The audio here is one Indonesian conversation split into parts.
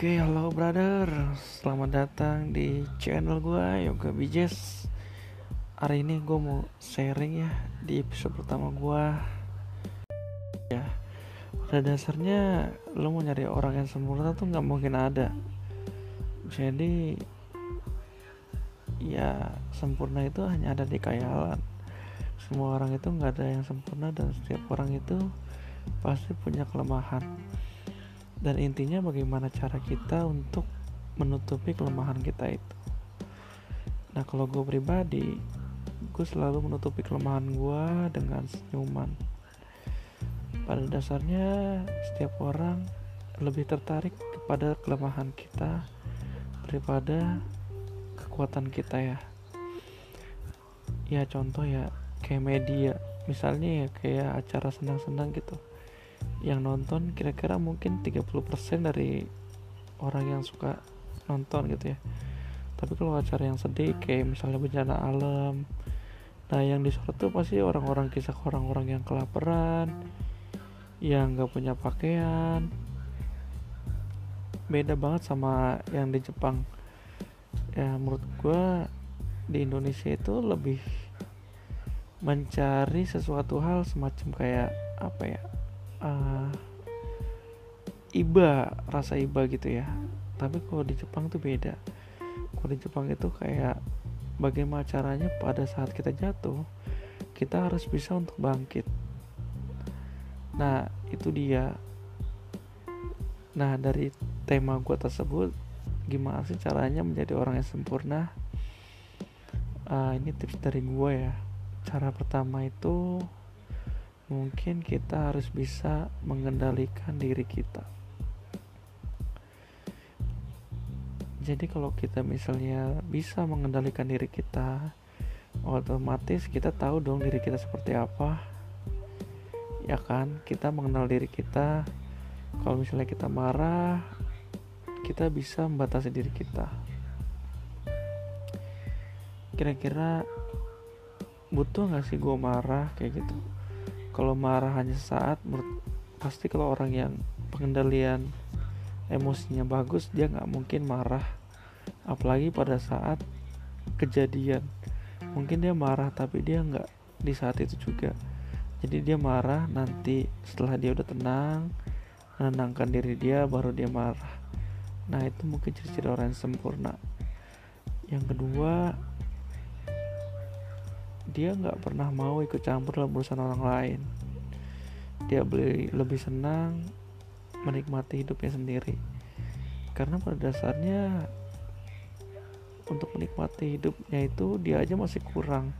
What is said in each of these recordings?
Oke, halo brother. Selamat datang di channel gue Yoga Bijes. Hari ini gue mau sharing ya di episode pertama gue. Ya, pada dasarnya lo mau nyari orang yang sempurna tuh nggak mungkin ada. Jadi ya sempurna itu hanya ada di khayalan. Semua orang itu nggak ada yang sempurna dan setiap orang itu pasti punya kelemahan dan intinya bagaimana cara kita untuk menutupi kelemahan kita itu. Nah kalau gue pribadi gue selalu menutupi kelemahan gue dengan senyuman. Pada dasarnya setiap orang lebih tertarik kepada kelemahan kita daripada kekuatan kita ya. Ya contoh ya kayak media. Misalnya ya kayak acara senang-senang gitu yang nonton kira-kira mungkin 30% dari orang yang suka nonton gitu ya. Tapi kalau acara yang sedih kayak misalnya bencana alam nah yang disorot tuh pasti orang-orang kisah orang-orang yang kelaparan yang gak punya pakaian. Beda banget sama yang di Jepang. Ya menurut gue di Indonesia itu lebih mencari sesuatu hal semacam kayak apa ya uh, iba rasa iba gitu ya. Tapi kalau di Jepang tuh beda. Kalau di Jepang itu kayak bagaimana caranya pada saat kita jatuh kita harus bisa untuk bangkit. Nah itu dia. Nah dari tema gue tersebut gimana sih caranya menjadi orang yang sempurna? Uh, ini tips dari gue ya. Cara pertama itu mungkin kita harus bisa mengendalikan diri kita. Jadi kalau kita misalnya bisa mengendalikan diri kita, otomatis kita tahu dong diri kita seperti apa. Ya kan? Kita mengenal diri kita. Kalau misalnya kita marah, kita bisa membatasi diri kita. Kira-kira butuh gak sih gue marah kayak gitu? Kalau marah hanya sesaat pasti kalau orang yang pengendalian emosinya bagus dia nggak mungkin marah. Apalagi pada saat kejadian. Mungkin dia marah tapi dia nggak di saat itu juga. Jadi dia marah nanti setelah dia udah tenang menenangkan diri dia baru dia marah. Nah itu mungkin ciri-ciri orang yang sempurna. Yang kedua dia nggak pernah mau ikut campur dalam urusan orang lain. Dia beli lebih senang menikmati hidupnya sendiri. Karena pada dasarnya untuk menikmati hidupnya itu dia aja masih kurang.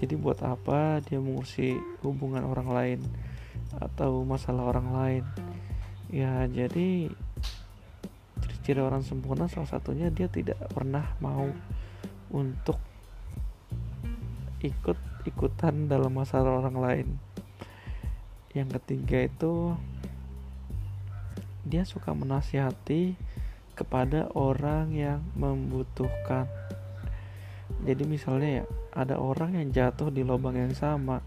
Jadi buat apa dia mengurusi hubungan orang lain atau masalah orang lain? Ya jadi ciri-ciri orang sempurna salah satunya dia tidak pernah mau untuk ikut ikutan dalam masalah orang lain. Yang ketiga itu dia suka menasihati kepada orang yang membutuhkan. Jadi misalnya ya ada orang yang jatuh di lubang yang sama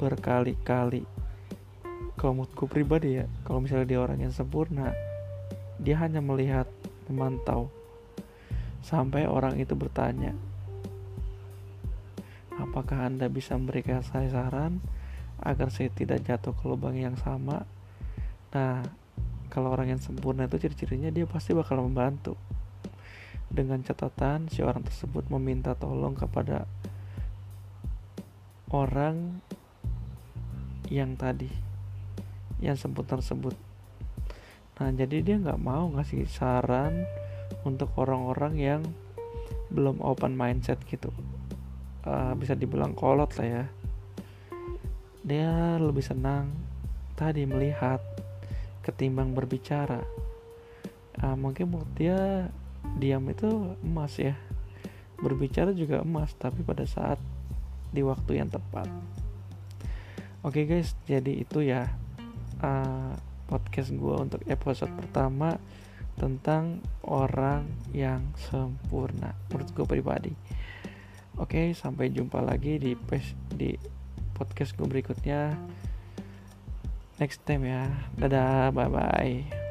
berkali-kali. Kalau menurutku pribadi ya kalau misalnya dia orang yang sempurna dia hanya melihat memantau. Sampai orang itu bertanya Apakah Anda bisa memberikan saya saran agar saya tidak jatuh ke lubang yang sama? Nah, kalau orang yang sempurna itu ciri-cirinya dia pasti bakal membantu. Dengan catatan si orang tersebut meminta tolong kepada orang yang tadi yang sempurna tersebut. Nah, jadi dia nggak mau ngasih saran untuk orang-orang yang belum open mindset gitu uh, bisa dibilang kolot lah ya. Dia lebih senang tadi melihat ketimbang berbicara. Uh, mungkin menurut dia diam itu emas ya. Berbicara juga emas tapi pada saat di waktu yang tepat. Oke okay guys jadi itu ya uh, podcast gue untuk episode pertama tentang orang yang sempurna. Menurut gue pribadi Oke, sampai jumpa lagi di pes di podcast gue berikutnya. Next time ya. Dadah, bye bye.